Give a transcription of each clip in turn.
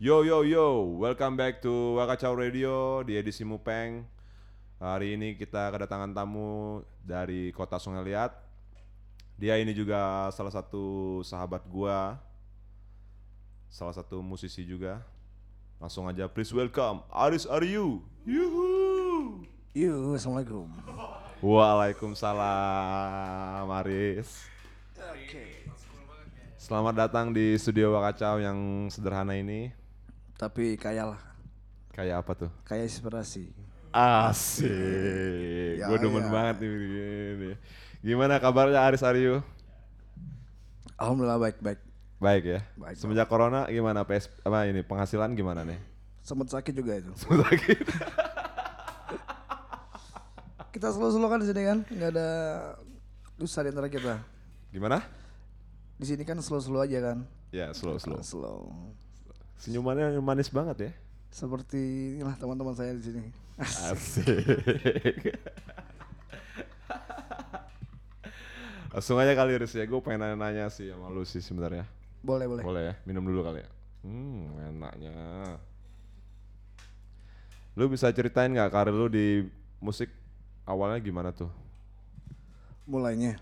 Yo yo yo, welcome back to Wakacau Radio di edisi Mupeng. Hari ini kita kedatangan tamu dari kota Sungai Liat. Dia ini juga salah satu sahabat gua, salah satu musisi juga. Langsung aja, please welcome Aris Aryu. Yuhu. Yuk, assalamualaikum. Waalaikumsalam Aris. Oke. Selamat datang di studio Wakacau yang sederhana ini. Tapi kaya lah, Kayak apa tuh? kaya inspirasi. Asik, Ya, gue demen ya. banget nih begini. Gimana kabarnya Aris Aryu? Alhamdulillah baik-baik. Baik ya. Baik, Semenjak corona gimana PS apa ini penghasilan gimana nih? Sempat sakit juga itu. Sakit. Kita slow-slow kan di sini kan, nggak ada dosa di antara kita. gimana? Di sini kan slow-slow aja kan. Ya slow slow. Slow. Senyumannya manis banget ya. Seperti inilah teman-teman saya di sini. Asik. Langsung aja kali Riz ya, gue pengen nanya-nanya sih sama lu sih sebenarnya. Boleh, boleh. Boleh ya, minum dulu kali ya. Hmm, enaknya. Lu bisa ceritain nggak karir lu di musik awalnya gimana tuh? Mulainya.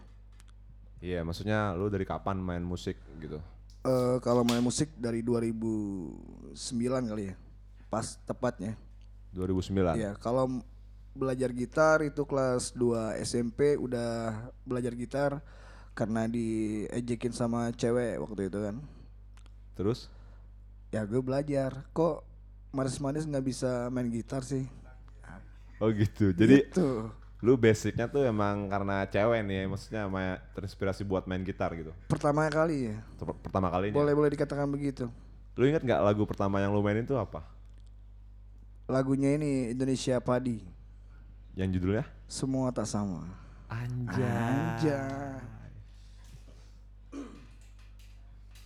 Iya, maksudnya lu dari kapan main musik gitu? Eh kalau main musik dari 2009 kali ya. Pas tepatnya. 2009. Iya, kalau belajar gitar itu kelas 2 SMP udah belajar gitar karena diejekin sama cewek waktu itu kan. Terus? Ya gue belajar, kok manis-manis nggak bisa main gitar sih. Oh gitu. Jadi Gitu. Lu basicnya tuh emang karena cewek nih, maksudnya sama terinspirasi buat main gitar gitu. Pertama kali ya. Pertama kalinya. Boleh boleh dikatakan begitu. Lu inget nggak lagu pertama yang lu mainin tuh apa? Lagunya ini Indonesia Padi. Yang judulnya? Semua tak sama. Anjay. Anjay.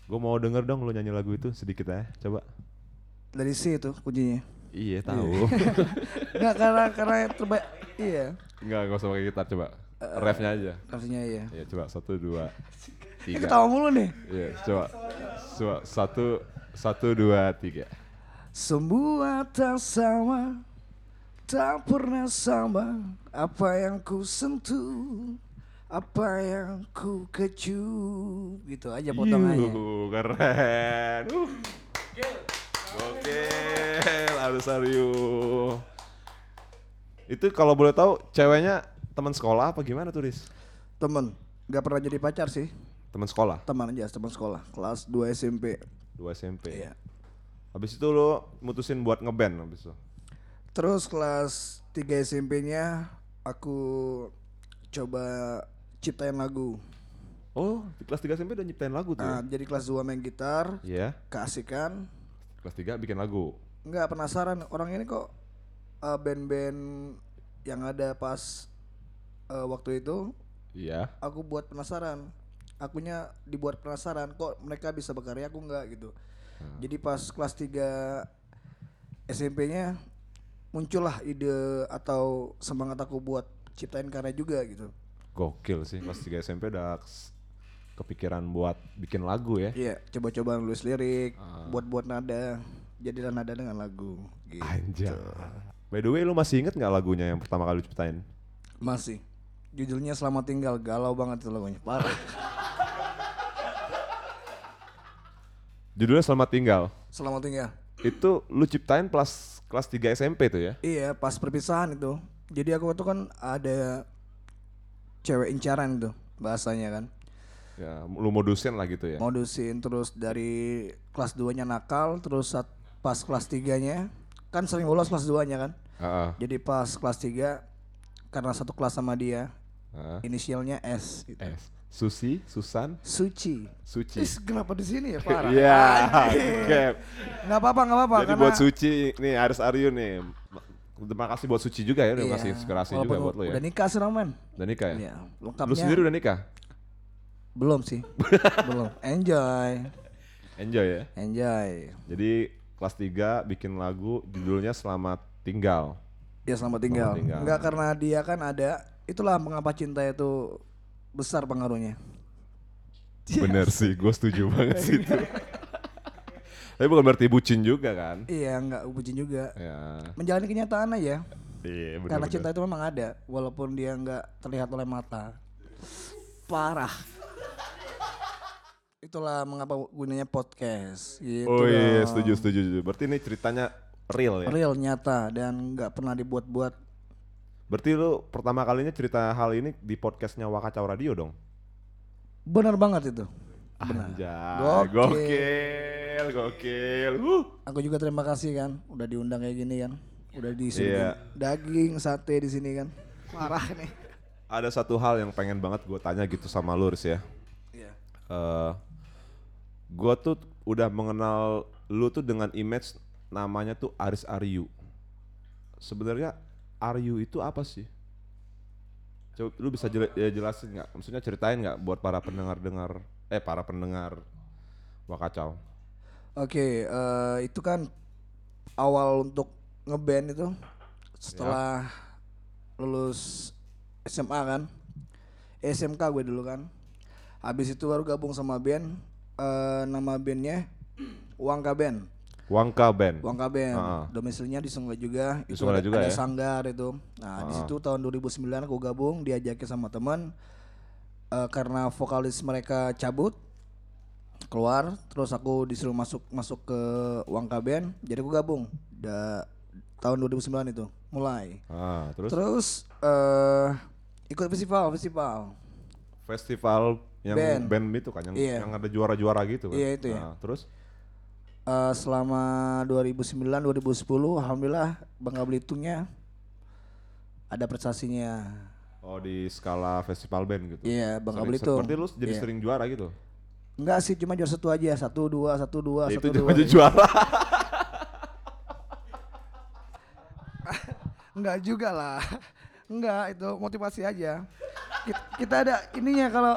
Gue mau denger dong lu nyanyi lagu itu sedikit ya, coba. Dari C itu kuncinya. Iya tahu. Enggak karena karena terbaik. Iya. Enggak, enggak usah pakai gitar coba. Refnya aja. Artinya iya. Iya coba satu dua tiga. ketawa mulu nih. Iya coba. Coba satu satu dua tiga. Semua tak sama Tak pernah sama Apa yang ku sentuh Apa yang ku kecup Gitu aja potongannya Yuh, keren. Uh. Oke, harus Aryu. Itu kalau boleh tahu ceweknya teman sekolah apa gimana tuh, Riz? Temen Gak pernah jadi pacar sih Teman sekolah, Teman aja teman sekolah Kelas 2 SMP dua SMP. Iya Habis itu lo mutusin buat ngeband habis itu. Terus kelas 3 SMP-nya Aku coba ciptain lagu Oh, di kelas 3 SMP udah nyiptain lagu tuh. nah, ya? Jadi kelas 2 main gitar Iya. Keasikan Kelas 3 bikin lagu. nggak penasaran orang ini kok uh, band-band yang ada pas uh, waktu itu Iya. aku buat penasaran akunya dibuat penasaran kok mereka bisa berkarya aku nggak gitu jadi pas kelas 3 SMP-nya muncullah ide atau semangat aku buat ciptain karya juga gitu Gokil sih kelas 3 SMP udah kepikiran buat bikin lagu ya. iya coba-coba nulis lirik Ah. buat-buat nada jadilah nada dengan lagu gitu Anjay. By the way, lu masih inget nggak lagunya yang pertama kali lu ciptain? Masih. Judulnya Selamat Tinggal, galau banget itu lagunya. Parah. Judulnya Selamat Tinggal. Selamat Tinggal. Itu lu ciptain kelas kelas 3 SMP tuh ya? Iya, pas perpisahan itu. Jadi aku itu kan ada cewek incaran itu bahasanya kan. Ya, lu modusin lah gitu ya. Modusin terus dari kelas 2-nya nakal, terus saat pas kelas 3-nya kan sering bolos kelas 2-nya kan. Heeh. Jadi pas kelas 3 karena satu kelas sama dia, heeh. inisialnya S gitu. S. Susi, Susan, Suci. Suci. Is, kenapa di sini ya parah? Iya. Nggak apa-apa, nggak apa-apa. Jadi karena- buat Suci nih Aris Aryu nih. Terima kasih buat Suci juga ya udah Iya, ngasih inspirasi walaupun juga buat lu ya. Udah nikah sih men. Udah nikah ya? Iya, Lu lengkapnya. sendiri udah nikah? Belum sih. Belum. Enjoy. Enjoy ya. Enjoy. Jadi kelas 3 bikin lagu judulnya Selamat Tinggal. Ya selamat tinggal. Selamat tinggal. Enggak karena dia kan ada itulah mengapa cinta itu besar pengaruhnya. Bener sih, gue setuju banget sih itu. Tapi bukan berarti bucin juga kan? Iya, nggak bucin juga. Ya. Menjalani kenyataan aja. Iya, benar. Karena cinta itu memang ada, walaupun dia nggak terlihat oleh mata. Parah. Itulah mengapa gunanya podcast. Gitu Oh iya, dong. setuju, setuju, setuju. Berarti ini ceritanya real ya? Real nyata dan nggak pernah dibuat-buat. Berarti lu pertama kalinya cerita hal ini di podcastnya Wakacau Radio dong? Bener banget itu. Benar. Anjay, Gokil. gokil, gokil. Huh. Aku juga terima kasih kan, udah diundang kayak gini kan. Udah diisi Iya. daging, sate di sini kan. Parah nih. Ada satu hal yang pengen banget gue tanya gitu sama lu, Riz ya. Iya. Eh, gue tuh udah mengenal lu tuh dengan image namanya tuh Aris Aryu. Sebenarnya Aryu itu apa sih? Coba lu bisa jela- ya jelasin nggak? Maksudnya ceritain nggak buat para pendengar-dengar eh para pendengar Wakacau. Oke, eh, itu kan awal untuk ngeband itu setelah lulus SMA kan, SMK gue dulu kan. Habis itu baru gabung sama band, eh, nama bandnya Wangka Band. Wangka Band. Wangka Band, Ah. domisilinya di Sungai juga. Di juga ada ya? sanggar itu. Nah di situ tahun 2009 aku gabung, diajakin sama teman. Eh, karena vokalis mereka cabut keluar, terus aku disuruh masuk masuk ke Wangka Band, jadi aku gabung. Da, tahun 2009 itu mulai. Ah, terus, Terus eh ikut festival festival. festival yang Band. band, itu kan yang Iya. yang ada juara-juara gitu kan. Iya, itu ya. Ah, terus Eh, selama 2009 2010 alhamdulillah Bangka Belitungnya ada prestasinya. oh di skala festival band gitu. Iya, Bangka Sering- Belitung. Seperti lu jadi Iya. sering juara gitu. Enggak sih, cuma juara satu aja, satu dua, satu dua, Ya, satu itu dua. aja juara. Enggak juga lah, enggak itu motivasi aja. Kita, kita ada ininya kalau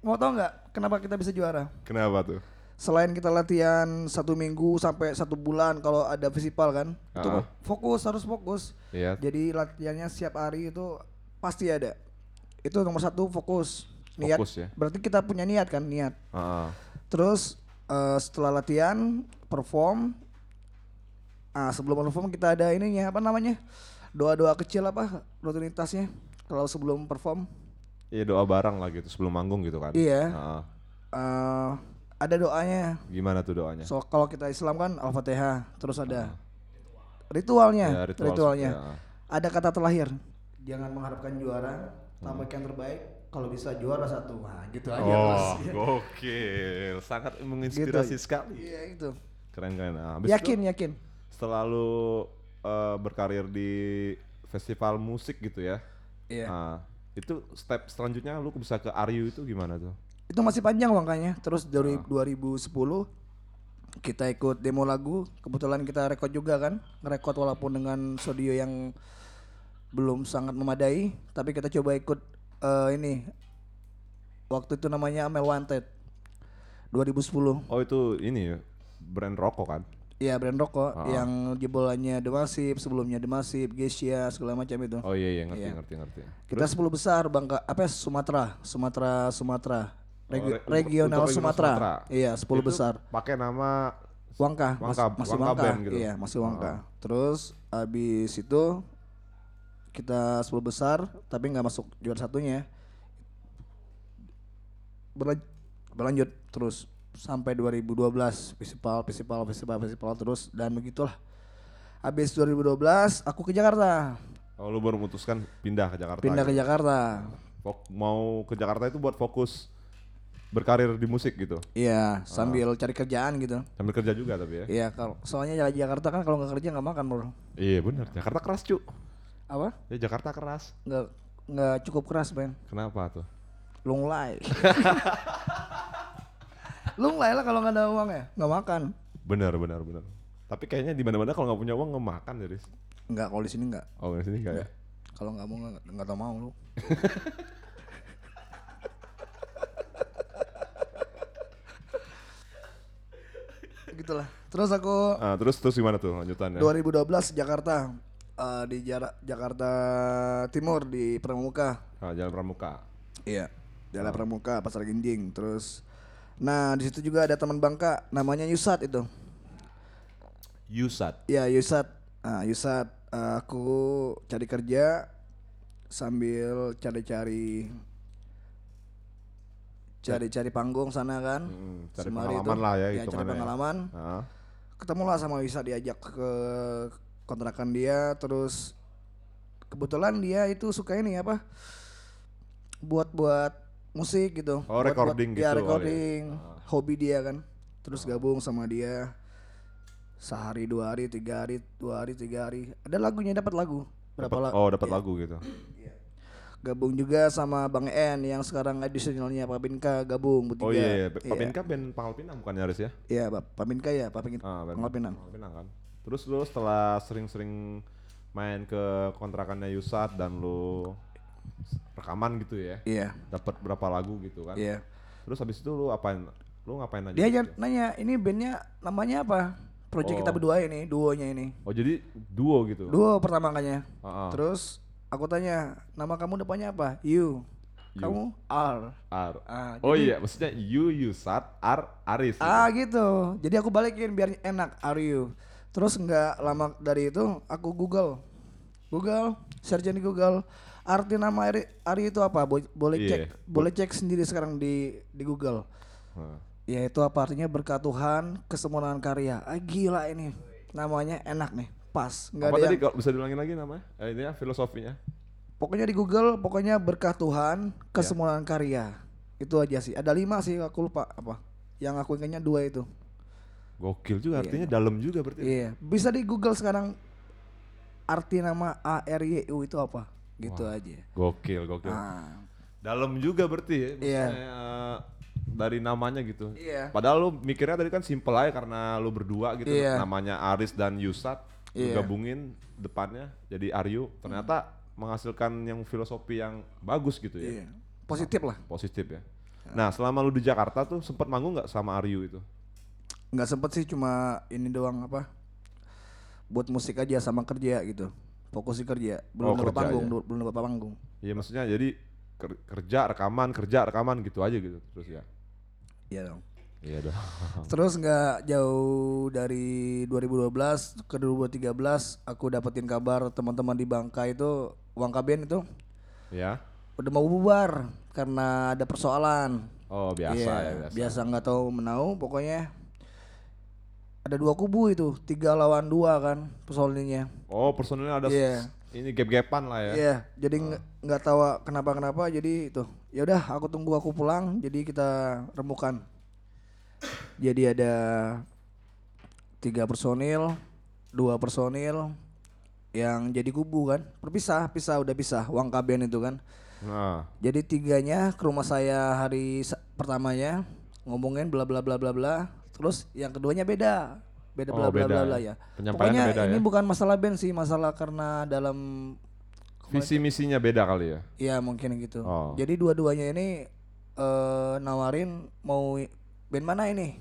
mau tau nggak kenapa kita bisa juara? Kenapa tuh? Selain kita latihan satu minggu sampai satu bulan kalau ada festival kan, itu Ah. fokus harus fokus. Iya. Jadi latihannya setiap hari itu pasti ada. Itu nomor satu fokus. Niat. Fokus ya. Berarti kita punya niat kan, niat. Ah, ah. Terus eh, setelah latihan, perform. Ah, sebelum perform kita ada ininya apa namanya? Doa-doa kecil apa rutinitasnya kalau sebelum perform? Iya doa bareng lah gitu sebelum manggung gitu kan. Iya. Ah, ah. Ada doanya. Gimana tuh doanya? So kalau kita Islam kan Al-Fatihah, terus ada ritualnya, Ya, ritual ritualnya. ya. Ada kata terlahir. Jangan mengharapkan juara, tampilkan yang terbaik. Kalau bisa juara satu, nah gitu aja terus. Oh, gokil. Sangat menginspirasi Gitu. sekali. Iya itu. Keren-keren. Nah, habis Yakin, itu, yakin. setelah lu eh, berkarir di festival musik gitu ya. Iya. Nah, itu step selanjutnya lu bisa ke Aryu itu gimana tuh? Itu masih panjang makanya. Terus dari Ah. 2010 kita ikut demo lagu. Kebetulan kita rekod juga kan. Ngerekod walaupun dengan studio yang belum sangat memadai, tapi kita coba ikut eh, ini. Waktu itu namanya Amel Wanted. 2010. Oh, itu ini ya brand rokok kan? Iya brand rokok Ah. yang jebolannya Demasif, sebelumnya Demasif, Gesia segala macam itu. Oh iya iya ngerti Iya. ngerti ngerti. Kita 10 besar Bangka apa ya, Sumatera, Sumatera, Sumatera. Regi- Oh, regional Sumatera. Sumatera. Iya, 10 Itu besar. Pakai nama Wangka, mas- Wangka, masih Wangka Wangka. Band gitu. Iya, masih Wangka. Oh. Terus habis itu kita 10 besar tapi nggak masuk juara satunya. Berlan- berlanjut terus sampai 2012 festival festival festival festival terus dan begitulah. Habis 2012 aku ke Jakarta. Oh lu baru memutuskan pindah ke Jakarta. Pindah ke gitu. Jakarta. Fok- mau ke Jakarta itu buat fokus berkarir di musik gitu. Iya, Ah. sambil cari kerjaan gitu. Sambil kerja juga tapi ya. Iya, kalau soalnya Jakarta kan kalau nggak kerja nggak makan, Bro. Iya benar. Jakarta keras cu. Apa? Ya Jakarta keras. Nggak nggak cukup keras, Ben. Kenapa tuh? Lunglai. Lunglai lah kalau nggak ada uang ya, nggak makan. Benar benar benar. Tapi kayaknya di mana-mana kalau nggak punya uang nggak makan jadi. Nggak kalau di sini nggak. Oh di sini nggak ya? Kalau nggak mau nggak tau mau lu. Gitulah. Terus aku Ah, terus terus gimana tuh lanjutannya? 2012 Jakarta eh, di jarak Jakarta Timur di Pramuka. Ah, Jalan Pramuka. Iya, Jalan Pramuka, Pasar Ginjing. Terus, nah di situ juga ada teman Bangka, namanya Yusat itu. Yusat. Ya Yusat, nah, Yusat eh, aku cari kerja sambil cari-cari cari-cari panggung sana kan. Hmm, cari Semari pengalaman lah ya cari hitungannya ya. pengalaman. Ah. Ketemulah sama Yusat diajak ke kontrakan dia terus kebetulan dia itu suka ini apa? Buat-buat musik gitu. Oh, Buat-buat- recording gitu Ya, kali ya. recording. Hobi dia kan. Terus gabung sama dia sehari dua hari tiga hari dua hari tiga hari ada lagunya dapat lagu berapa Dapet- lagu oh, dapat lagu gitu. Gabung juga sama Bang En yang sekarang additionalnya Pak Pinka gabung bertiga Oh iya, iya. Pak Iya. Pinka band Pangkal Pinang bukan Nyaris ya? Iya, Pak Pinka ya Pak Pinka Ah, band Pangkal Pinang Pangkal Pinang kan. Terus lu setelah sering-sering main ke kontrakannya Yusat dan lu rekaman gitu ya. iya Dapat berapa lagu gitu kan. iya Terus habis itu lu apain? Lu ngapain aja? dia aja gitu? nanya ini bandnya namanya apa project kita Oh. berdua ini duonya ini Oh, jadi duo gitu. duo pertama kalinya Ah, ah. terus aku tanya nama kamu depannya apa you kamu R Ar. Ah, oh jadi- iya, maksudnya you Yusat Ar Aris. gitu. Ah gitu. Jadi aku balikin biar enak. Are you? Terus nggak lama dari itu aku Google, Google, search di Google. Arti nama Ari, Ari itu apa? Bo- boleh Iya. cek, boleh cek sendiri sekarang di di Google. Ah. Ya itu apa artinya berkat Tuhan kesempurnaan karya. Ah gila ini. Namanya enak nih. Pas. Nggak Apa ada tadi yang- kalau bisa diulangin lagi namanya? Eh, ini ya filosofinya. Pokoknya di Google, pokoknya berkat Tuhan kesempurnaan karya. Itu aja sih. Ada lima sih aku lupa apa. Yang aku ingatnya dua itu. Gokil juga artinya dalam juga berarti. Iya, bisa di Google sekarang arti nama A R Y U itu apa? Gitu aja. Gokil, gokil. Ah, Dalam juga berarti ya. Iya. eh, dari namanya gitu. Iya. Padahal lu mikirnya tadi kan simple aja karena lu berdua gitu Iya. namanya Aris dan Yusat lu Iya. gabungin depannya jadi Aryu ternyata menghasilkan yang filosofi yang bagus gitu ya. iya. Positif lah. Positif ya. Nah, selama lu di Jakarta tuh sempat manggung nggak sama Aryu itu? Nggak sempet sih cuma ini doang apa? Buat musik aja sama kerja gitu. Fokus di kerja. Belum Oh, dapat panggung, aja. belum dapat panggung. Iya maksudnya jadi ker- kerja rekaman kerja rekaman gitu aja gitu terus ya. Iya dong. Iya dong. Terus nggak jauh dari 2012 ke 2013 aku dapetin kabar teman-teman di Bangka itu uang KBN itu ya. udah mau bubar karena ada persoalan. Oh biasa Iya, ya biasa. biasa nggak tahu menau pokoknya ada dua kubu itu tiga lawan dua kan persoalannya Oh personilnya ada Iya. s- ini gap-gapan lah ya. Iya jadi nggak nggak tahu kenapa kenapa jadi itu ya udah aku tunggu aku pulang jadi kita remukan jadi ada tiga personil dua personil yang jadi kubu kan berpisah pisah udah pisah uang KBN itu kan Nah, Jadi tiganya ke rumah saya hari pertamanya ngomongin bla bla bla bla bla. Terus yang keduanya beda. Beda Oh, bla bla bla ya. bla ya. Pokoknya beda ini ya. bukan masalah band sih, masalah karena dalam visi misinya beda kali ya. ya mungkin gitu. Oh. Jadi dua-duanya ini eh nawarin mau band mana ini?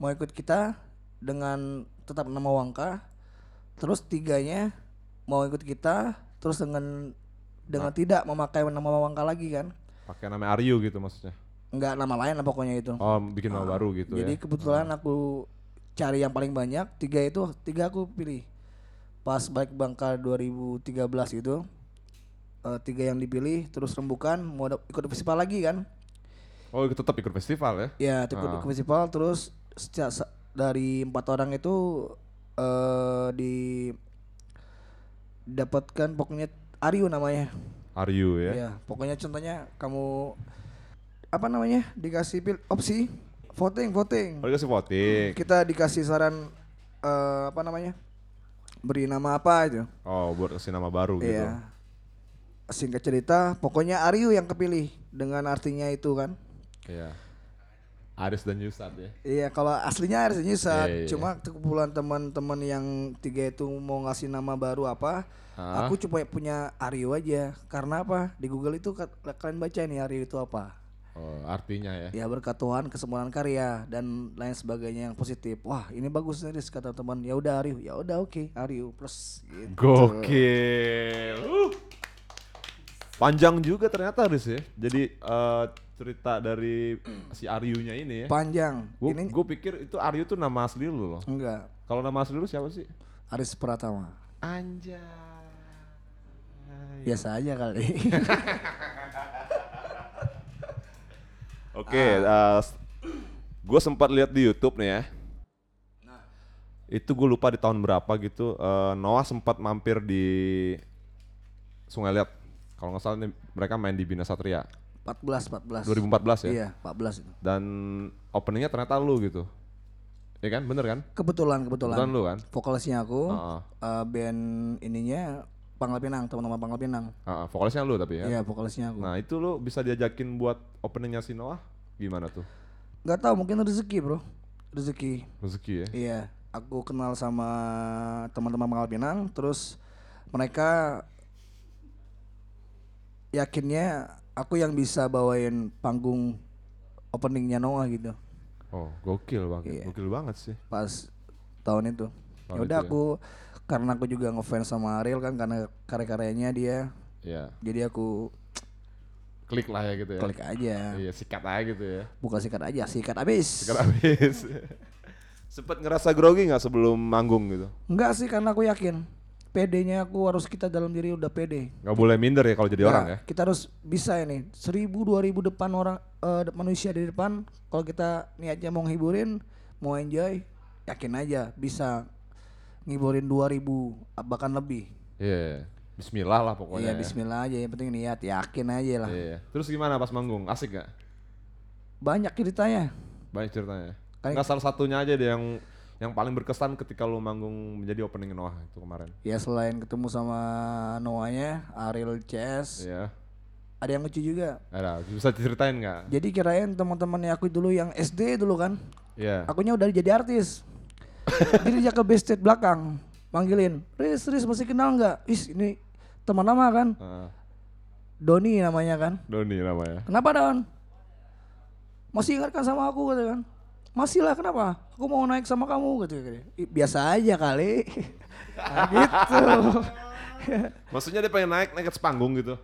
Mau ikut kita dengan tetap nama Wangka. Terus tiganya mau ikut kita terus dengan dengan tidak memakai nama Wangka lagi kan? Pakai nama Aryu gitu maksudnya. Enggak nama lain lah pokoknya itu. Oh bikin nama baru gitu Jadi ya. kebetulan aku cari yang paling banyak tiga itu tiga aku pilih pas balik Bangka 2013 itu eh, tiga yang dipilih terus rembukan mau ikut festival lagi kan Oh tetap ikut festival ya. ya ikut, Ah. festival terus seca- se- dari empat orang itu eh di dapatkan pokoknya Aryu namanya Aryu ya. ya pokoknya contohnya kamu apa namanya dikasih pil opsi voting voting Oh dikasih voting. kita dikasih saran eh, apa namanya beri nama apa itu Oh buat kasih nama baru gitu. Iya. Singkat cerita, pokoknya Aryu yang kepilih dengan artinya itu kan. Iya. Aris dan Yusat ya. Iya, kalau aslinya harus Nyusat. Iya, iya, Cuma kumpulan teman-teman yang tiga itu mau ngasih nama baru apa? Ah. Aku cuma punya Aryu aja. Karena apa? Di Google itu kalian baca nih Aryu itu apa? Oh artinya ya. Ya berkat Tuhan kesempurnaan karya dan lain sebagainya yang positif. Wah ini bagus nih Riz, kata teman. Ya udah Aryu, ya udah oke Aryu plus. Gitu. Gokil. Uh. Panjang juga ternyata Riz ya. Jadi eh, cerita dari si Aryunya ini ya. Panjang. Gue ini pikir itu Aryu tuh nama asli lu loh. enggak. Kalau nama asli lu siapa sih? Aris Pratama. Anjay. Biasa aja kali. Oke, gue sempat lihat di YouTube nih ya. Itu gue lupa di tahun berapa gitu. eh, Noah sempat mampir di Sungai Liat. Kalau nggak salah nih, mereka main di Bina Satria 14 14. 2014 ya. Iya, 14 itu. Dan openingnya ternyata lu gitu. Ya kan, bener kan? Kebetulan kebetulan. Kebetulan lu kan? Vokalisnya aku, Heeh. eh, band ininya Pangkal Pinang, teman-teman Pangkal Pinang. Heeh, vokalisnya lu tapi ya. Iya, vokalisnya aku. Nah itu lu bisa diajakin buat openingnya si Noah gimana tuh? Gak tahu mungkin rezeki, Bro. Rezeki. Rezeki ya? Iya, aku kenal sama teman-teman Pangkal Pinang, terus mereka yakinnya aku yang bisa bawain panggung openingnya Noah gitu Oh gokil banget, Iya. gokil banget sih. pas tahun itu. Tahun Ya udah ya. aku karena aku juga ngefans sama Ariel kan karena karya-karyanya dia, Ya, jadi aku klik lah ya gitu ya. klik aja. Iya, sikat aja gitu ya. Bukan sikat aja, sikat habis. Sikat habis. Sempet ngerasa grogi nggak sebelum manggung gitu? Enggak sih karena aku yakin PD-nya aku harus kita dalam diri udah pede. Nggak boleh minder ya kalau jadi Nggak, orang ya? Kita harus bisa ini. Seribu dua ribu depan orang de- manusia di depan. Kalau kita niatnya mau nghiburin, mau enjoy, yakin aja bisa ngiburin dua ribu bahkan lebih. Iya, Bismillah lah pokoknya. Iya ya. Bismillah aja. Yang penting niat, yakin aja lah. Iya. Terus gimana pas manggung? Asik gak? Banyak ceritanya. Banyak ceritanya. Kayak- Nggak salah satunya aja deh yang yang paling berkesan ketika lu manggung menjadi opening Noah itu kemarin. Ya selain ketemu sama Noahnya, Ariel CS, Iya. ada yang lucu juga. Ada, bisa ceritain nggak? Jadi kirain teman-temannya aku dulu yang SD dulu kan, Iya. akunya udah jadi artis. Jadi dia ke backstage belakang, manggilin, Riz, Riz masih kenal nggak? Is ini teman lama kan, Heeh. Doni namanya kan. Doni namanya. Kenapa Don? Masih ingat kan sama aku kata kan? Masih lah kenapa? Aku mau naik sama kamu gitu. "Ih, Biasa aja kali. Nah, gitu. Maksudnya dia pengen naik naik ke panggung gitu.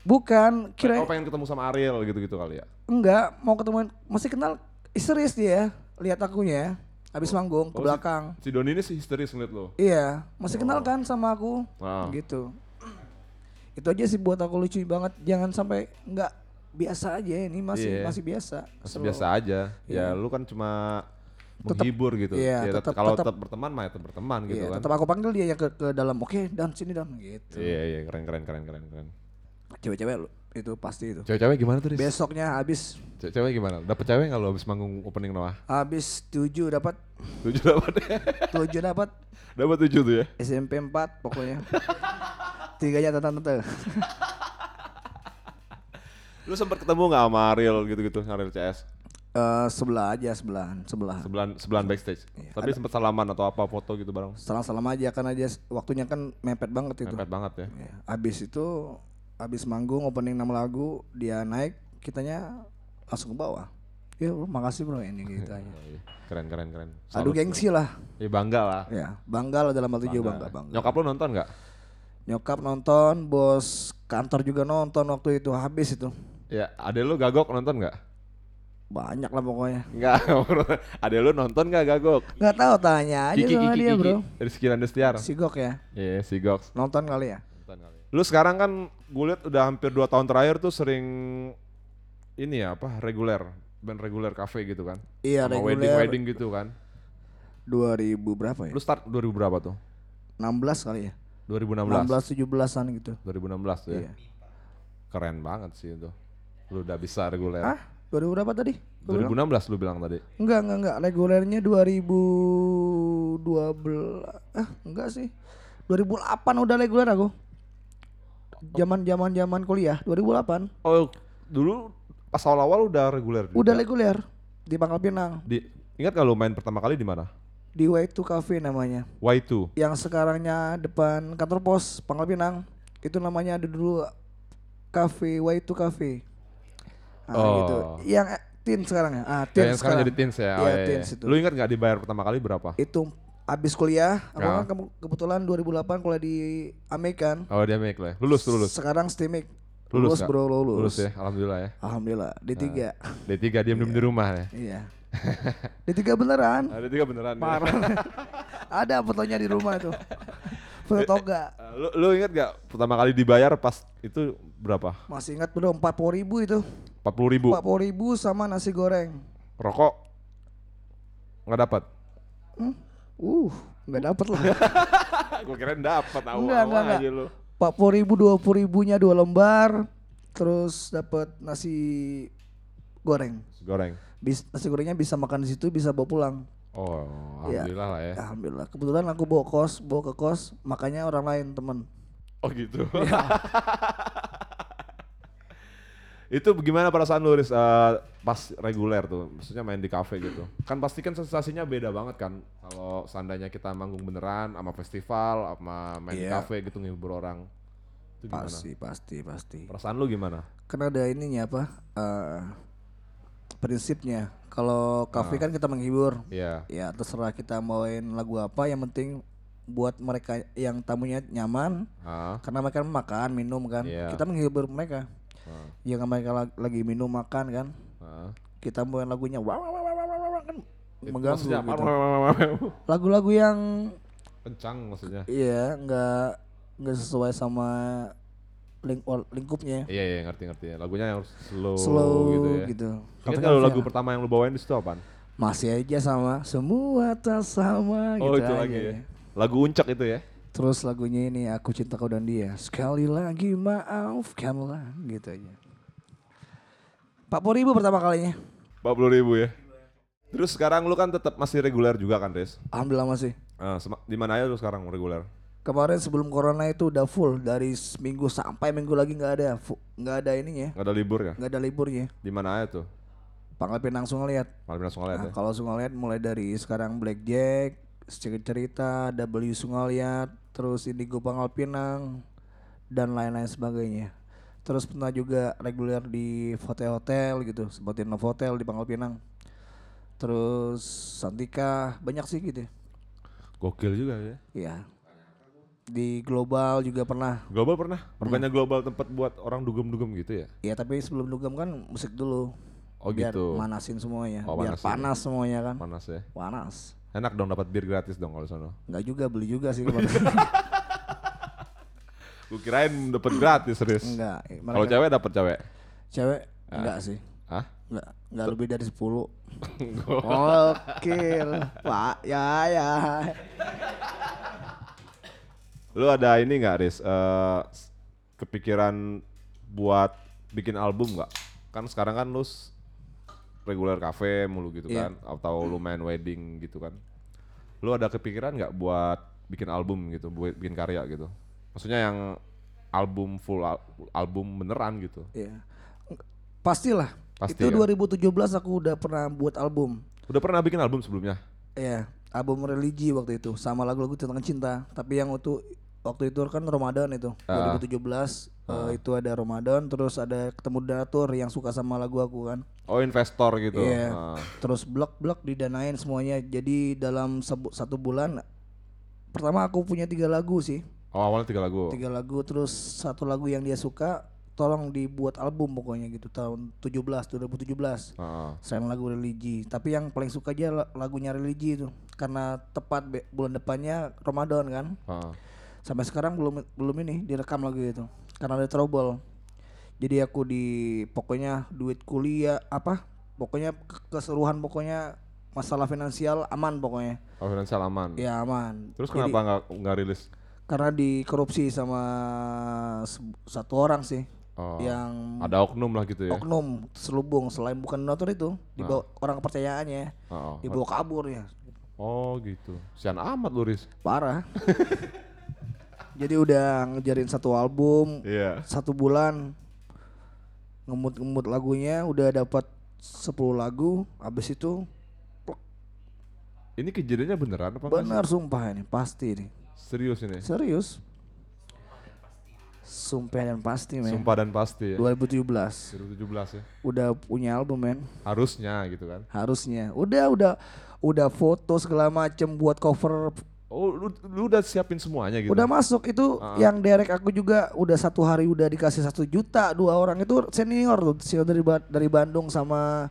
Bukan, kira Oh pengen ketemu sama Ariel gitu-gitu kali ya. enggak mau ketemu masih kenal serius dia lihat akunya habis manggung ke Oh, si- belakang. Si Doni ini sih histeris ngeliat lo. Iya, masih kenal kan sama aku. Ah. Gitu. Itu aja sih buat aku lucu banget. Jangan sampai enggak biasa aja ini masih Iya. masih biasa. Masih biasa aja. Ya lu kan cuma Tetep- menghibur gitu. iya, ya, tetep- kalau tetep- tetap berteman mah ya tetap berteman gitu Iya, kan. tetap aku panggil dia ya ke, ke dalam. Oke, dan sini dan gitu. Iya iya keren keren keren keren keren. Cewek-cewek lu itu pasti itu. Cewek-cewek gimana tuh? Riz? Besoknya habis Ce- Cewek gimana? Dapet cewek nggak lo abis manggung opening Noah? habis tujuh dapat Tujuh dapat tujuh dapat dapat tujuh tuh ya. SMP 4 pokoknya. Tiganya tante-tante. Lu sempet ketemu nggak sama Ariel gitu-gitu, Ariel CS? Eh, sebelah aja sebelahan, sebelah. Sebelahan sebelahan backstage. Iya, Tapi sempet salaman atau apa foto gitu bareng. Salam-salam aja karena dia s- waktunya kan mepet banget itu. Mepet banget ya. Ya, abis itu abis manggung opening 6 lagu dia naik kitanya langsung ke bawah. Ya bro, makasih bro ini gitu aja. Iya. Keren keren keren. Aduh Salut. gengsi lah. Ya bangga lah. Ya, bangga lah dalam hal tujuh bangga bangga. Nyokap lu nonton nggak? Nyokap nonton, bos kantor juga nonton waktu itu habis itu. Ya, ade lu gagok nonton nggak? Banyak lah pokoknya. Enggak, ade lu nonton nggak gagok? Nggak tahu tanya aja sama dia bro. Dari sekian Destiar. Si Gok ya, Iya, si Gox. nonton kali ya. Nonton kali. Lu sekarang kan gue liat udah hampir 2 tahun terakhir tuh sering ini ya apa reguler band reguler cafe gitu kan Iya Sama reguler. wedding wedding gitu kan 2000 berapa ya? lu start 2000 berapa tuh 16 kali ya. 2016 16 17-an gitu. 2016 tuh ya Iya. keren banget sih itu lu udah bisa reguler Ah, 2000 berapa tadi? Gua bilang? 2016 lu bilang tadi Enggak, enggak, enggak. Regulernya 2012. Ah, enggak sih. 2008 udah reguler aku. Zaman zaman kuliah 2008. oh dulu pas awal-awal udah reguler juga. Udah reguler di Pangkal Pinang di ingat lu main pertama kali di mana di Way2 Cafe namanya. Y2 Yang sekarangnya depan kantor pos Pangkal Pinang. Itu namanya ada dulu cafe Y2 Cafe. Ah, Oh. gitu. Yang eh, tin sekarang ya. Ah, Ya, tin yang sekarang jadi teens ya. Oh, Iya, iya, iya. Teens itu. Lu ingat gak dibayar pertama kali berapa? Itu abis kuliah, aku Ya. kan ke- kebetulan 2008 kuliah di Amerikan. Oh dia make lah. Lulus tuh lulus. Sekarang STEMIC. Lulus, Lulus, bro, lulus. Lulus ya, alhamdulillah ya. Alhamdulillah. D3. D3 diam-diam di rumah ya. Iya. D3 beneran. Ada tiga beneran. ya? Parah. Ada fotonya di rumah tuh. Foto toga. Eh, Lu, lu inget gak pertama kali dibayar pas itu berapa? Masih ingat bro 40 ribu itu. 40 ribu. 40 ribu sama nasi goreng. Rokok nggak dapat. Hmm? Uh, nggak dapet lah. Gue kirain dapat tahu Enggak, enggak, aja lu. 40 ribu, 20 ribunya dua lembar. Terus dapat nasi goreng. Goreng. Bis, nasi gorengnya bisa makan di situ, bisa bawa pulang. Oh, Iya. alhamdulillah lah ya. Alhamdulillah. Kebetulan aku bawa kos, bawa ke kos, makanya orang lain temen. Oh gitu. Iya. itu gimana perasaan lu Riz, eh, pas reguler tuh, maksudnya main di cafe gitu. Kan pasti kan sensasinya beda banget kan kalau seandainya kita manggung beneran sama festival, sama main di Iya. cafe gitu ngibur orang. Itu gimana? Pasti, pasti, pasti. Perasaan lu gimana? Kan ada ininya apa? eh, prinsipnya. Kalau kafe kan kita menghibur. Iya. Ya terserah kita main lagu apa, yang penting buat mereka yang tamunya nyaman. Ah, Karena mereka makan, minum kan. Iya. Kita menghibur mereka. Ah, Yang mereka lag- lagi minum makan kan. ah. Kita main lagunya wah wah wah wah wah, wah, kan mengganggu gitu. apa? Lagu-lagu yang Kencang maksudnya. iya nggak nggak sesuai sama ling lingkupnya. Iya iya ngerti ngerti. Lagunya yang harus slow, Slow gitu ya. gitu. Ingat kan lagu ya, pertama yang lu bawain di situ apaan? masih aja sama semua tak sama Oh gitu itu aja. lagi ya. Lagu uncak itu ya. Terus lagunya ini aku cinta kau dan dia. Sekali lagi maafkanlah gitu aja. 40 ribu pertama kalinya. 40 ribu ya. Terus sekarang lu kan tetap masih reguler juga kan, Riz? Alhamdulillah masih. Ah, sema- di mana aja lu sekarang reguler? Kemarin sebelum corona itu udah full dari seminggu sampai minggu lagi nggak ada nggak ada ininya Gak ada libur ya? nggak ada liburnya. Di mana aja tuh? Pangkal Pinang Sungai lihat. Malam langsung lihat Nah, ya. kalau Sungai lihat mulai dari sekarang Blackjack, Sedikit Cerita, W Sungai lihat, terus Indigo Pangkal Pinang dan lain-lain sebagainya. Terus pernah juga reguler di hotel-hotel gitu, seperti Novotel di Pangkal Pinang. Terus Santika, banyak sih gitu. Gokil juga ya. Iya. Di global juga pernah. Global pernah? Bukannya global tempat buat orang dugem-dugem gitu ya? Iya tapi sebelum dugem kan musik dulu. Oh biar gitu. manasin semuanya. Oh, biar manasin. panas semuanya kan. Panas ya. Panas. Enak dong dapat bir gratis dong kalau sono. Enggak juga beli juga sih kemarin. Gue kirain dapat gratis, Riz. Enggak. eh, Kalau cewek dapat cewek. Cewek enggak sih. Hah? Enggak, enggak lebih dari 10. Oke, Pak. Ya ya. Lu ada ini nggak, Riz? Eh, s- kepikiran buat bikin album nggak? Kan sekarang kan lu reguler cafe mulu gitu Iya. kan, atau lu main wedding gitu kan. Lu ada kepikiran nggak buat bikin album gitu, buat bikin karya gitu? Maksudnya yang album full al- album beneran gitu. Iya. Pastilah. Pasti itu kan? 2017 aku udah pernah buat album. Udah pernah bikin album sebelumnya? Iya, album religi waktu itu sama lagu-lagu tentang cinta. Tapi yang waktu waktu itu kan Ramadan itu Ah. 2017 eh, itu ada Ramadan terus ada ketemu donatur yang suka sama lagu aku kan. Oh investor gitu. Iya. Ah. Terus blok-blok didanain semuanya. Jadi dalam satu bulan pertama aku punya tiga lagu sih. Oh awalnya tiga lagu. Tiga lagu terus satu lagu yang dia suka tolong dibuat album pokoknya gitu tahun 17 2017. Ah. Selain lagu religi, tapi yang paling suka aja la- lagunya religi itu karena tepat bulan depannya Ramadan kan. Ah. Sampai sekarang belum belum ini direkam lagu itu karena ada trouble. Jadi aku di pokoknya duit kuliah apa? Pokoknya ke- keseluruhan pokoknya masalah finansial aman pokoknya. Oh finansial aman. Ya aman. Terus Jadi- kenapa nggak nggak rilis? Karena dikorupsi sama satu orang sih Oh, yang ada oknum lah gitu ya. oknum selubung selain bukan donatur itu dibawa orang kepercayaannya Oh, oh. dibawa kabur ya Oh gitu. Sian amat lu Riz. parah jadi udah ngejarin satu album Iya. satu bulan ngemut-ngemut lagunya udah dapat 10 lagu habis itu Ini kejadiannya beneran apa enggak benar sumpah ini pasti sih? Serius ini. serius sumpah dan pasti men Sumpah dan pasti ya. 2017 2017 ya. udah punya album men Harusnya gitu kan. harusnya udah udah udah foto segala macem buat cover Oh lu, lu udah siapin semuanya gitu. udah masuk itu Ah. yang derek aku juga udah satu hari udah dikasih satu juta dua orang itu senior tuh senior dari Ba- dari Bandung sama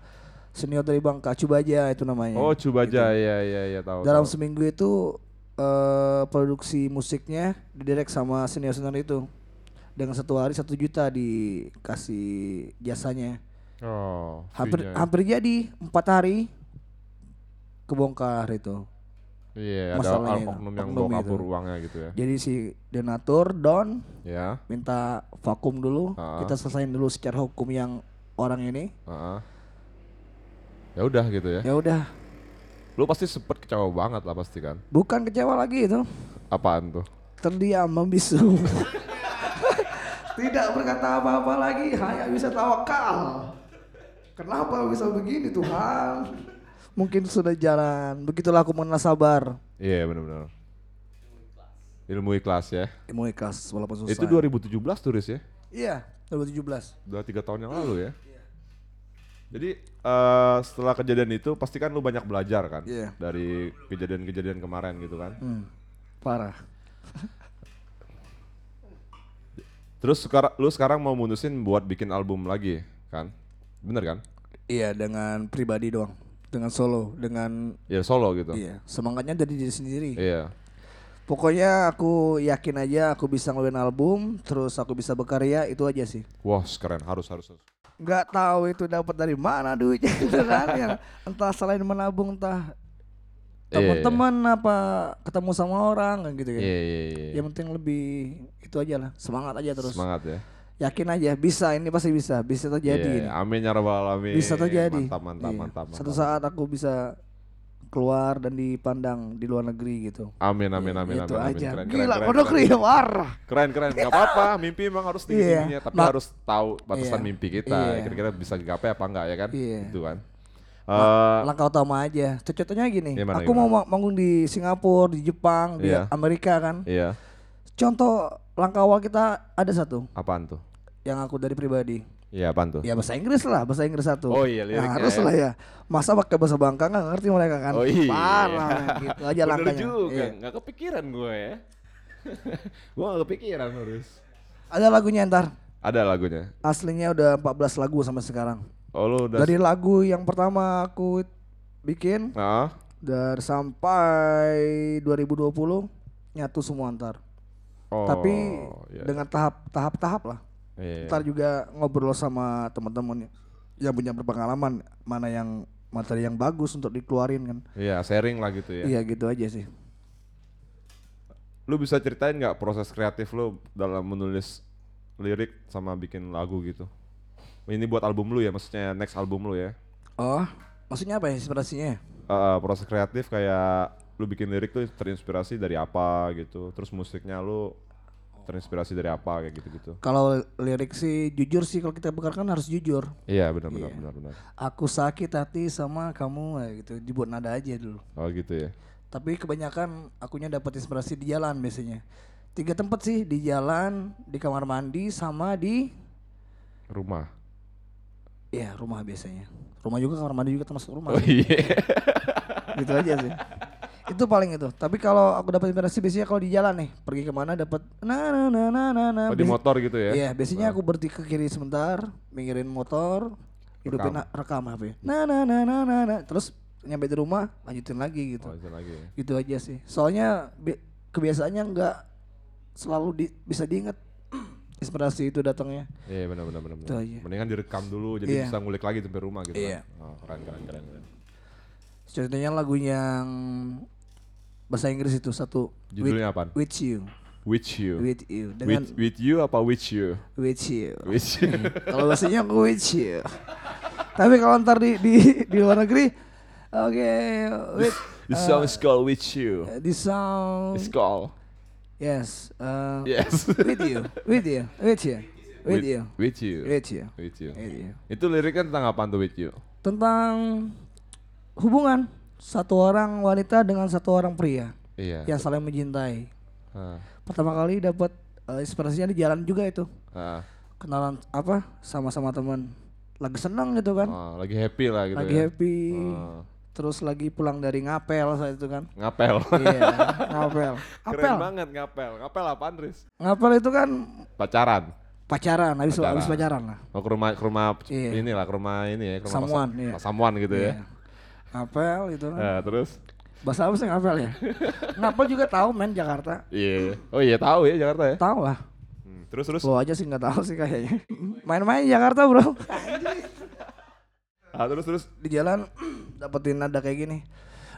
senior dari Bangka Cubaja itu namanya. Oh, Cubaja ya ya ya tahu. Dalam tahu. seminggu itu eh produksi musiknya didirect sama senior-senior itu. Dengan satu hari satu juta dikasih jasanya. Oh, Hampir ya. hampir jadi empat hari kebongkar itu. Iya, ada masalahnya itu, oknum yang bawa itu. kabur uangnya gitu ya. Jadi si donatur Don Ya. minta vakum dulu, Ah. kita selesain dulu secara hukum yang orang ini. heeh. Ya udah gitu ya. Ya udah, Lu pasti sempet kecewa banget lah pasti kan. bukan kecewa lagi itu. Apaan tuh? terdiam membisu. Tidak berkata apa-apa lagi, hanya bisa tawakal. Kenapa bisa begini Tuhan? Mungkin sudah jalan. Begitulah aku mengenal sabar. Iya benar-benar. Ilmu ikhlas ya. Ilmu ikhlas walaupun susah. Itu 2017 turis ya. Iya, 2017. Udah tiga tahun yang lalu ya. Jadi eh, setelah kejadian itu pasti kan lu banyak belajar kan Iya. dari kejadian-kejadian kemarin gitu kan. Hmm, parah. Terus sekarang lu sekarang mau mutusin buat bikin album lagi kan? Bener kan? Iya, dengan pribadi doang. Dengan solo, dengan Ya solo gitu. iya, semangatnya dari diri sendiri. Iya. Pokoknya aku yakin aja aku bisa ngeluarin album, terus aku bisa berkarya, itu aja sih. Wah keren harus harus. harus. nggak tahu itu dapat dari mana duitnya gitu yang entah selain menabung entah Iya, teman-teman apa ketemu sama orang kan gitu Iya kan iya iya. yang penting lebih itu aja lah semangat aja terus Semangat ya. Yakin aja bisa ini pasti bisa bisa terjadi Iya, Amin ya rabbal alamin. bisa terjadi Mantap mantap Iya. mantap. satu mantap. saat aku bisa keluar dan dipandang di luar negeri gitu Amin amin amin itu amin. amin. aja Keren, gila keren, keren. warah Keren keren nggak apa-apa mimpi emang harus tinggi tingginya Iya. tapi Nah, harus tahu batasan iya. mimpi kita Iya. kira-kira bisa digapai apa enggak ya kan Iya. gitu kan Eh, langkah utama aja contohnya gini Gimana, aku mau ma- manggung di Singapura di Jepang di Iya. Amerika kan iya contoh langkah awal kita ada satu. Apaan tuh? Yang aku dari pribadi. Iya apaan tuh? Ya bahasa Inggris lah bahasa Inggris satu. Oh iya, ya, liriknya harus ya. lah ya. Masa pakai bahasa Bangka nggak ngerti mereka kan? Oh iya. parah gitu aja Bener langkahnya. juga. Iya. nggak kepikiran gue ya. Gue nggak kepikiran harus. Ada lagunya ntar. Ada lagunya? Aslinya udah 14 lagu sampai sekarang. Oh lu udah dari lagu yang pertama aku bikin Nah, dari sampai 2020 nyatu semua ntar oh, tapi iya. dengan tahap tahap tahap lah Iya. ntar juga ngobrol sama teman-teman yang punya berpengalaman mana yang materi yang bagus untuk dikeluarin kan Iya, sharing lah gitu ya. iya gitu aja sih Lu bisa ceritain nggak proses kreatif lu dalam menulis lirik sama bikin lagu gitu? Ini buat album lu ya, maksudnya next album lu ya. oh maksudnya apa ya inspirasinya Eh, proses kreatif kayak lu bikin lirik tuh terinspirasi dari apa gitu. Terus musiknya lu terinspirasi dari apa kayak gitu-gitu. kalau lirik sih jujur sih kalau kita bekarkan harus jujur Iya, benar benar Iya. benar benar. aku sakit hati sama kamu kayak gitu dibuat nada aja dulu Oh gitu ya. tapi kebanyakan akunya dapat inspirasi di jalan biasanya tiga tempat sih di jalan di kamar mandi sama di Rumah. ya rumah biasanya rumah juga kamar mandi juga termasuk Oh rumah iya. gitu aja sih itu paling itu tapi kalau aku dapat inspirasi biasanya kalau di jalan nih pergi ke mana dapat na na na na na na Oh di motor gitu ya. iya biasanya aku berhenti ke kiri sebentar minggirin motor hidupin Rekam. rekam, HP na na na na na na terus nyampe di rumah lanjutin lagi gitu itu lagi. ya. gitu aja sih soalnya bi- kebiasaannya nggak selalu di- bisa diingat inspirasi itu datangnya Iya benar benar benar. Benar. aja. Mendingan direkam dulu jadi Iya. bisa ngulik lagi sampai rumah gitu Iya. kan. Oh, keren keren keren. keren. contohnya lagu yang bahasa Inggris itu satu Judulnya apaan? with, with you With you. with you dengan With, with you apa with you? with you With you. kalau bahasanya aku with you tapi kalau ntar di di di luar negeri oke with The song is called With You. uh, this song It's called yes uh, Yes. with you with you with you with you With you. with you With you. with you Itu liriknya tentang apa tuh With You? tentang hubungan satu orang wanita dengan satu orang pria Iya. yang saling mencintai. Ah, Pertama kali dapat eh, inspirasinya di jalan juga itu. ah, Kenalan apa sama-sama teman. Lagi senang gitu kan. ah, lagi happy lah gitu lagi ya. happy. Terus lagi pulang dari ngapel saat itu kan. ngapel. iya, ngapel. Keren Apel. banget ngapel. Ngapel apa Andres? Ngapel itu kan Pacaran. pacaran habis Pacaran. habis pacaran lah Oh ke rumah ke rumah Iya. inilah ke rumah ini ya, ke rumah Samuan, iya. Samuan gitu ya. Ngapel gitu kan Eh, terus bahasa apa sih ngapel ya ngapel juga tahu men Jakarta iya. Oh iya tahu ya Jakarta ya. tahu lah Hmm, Terus terus. lo aja sih nggak tahu sih kayaknya main-main Jakarta bro Ah, terus terus. di jalan dapetin nada kayak gini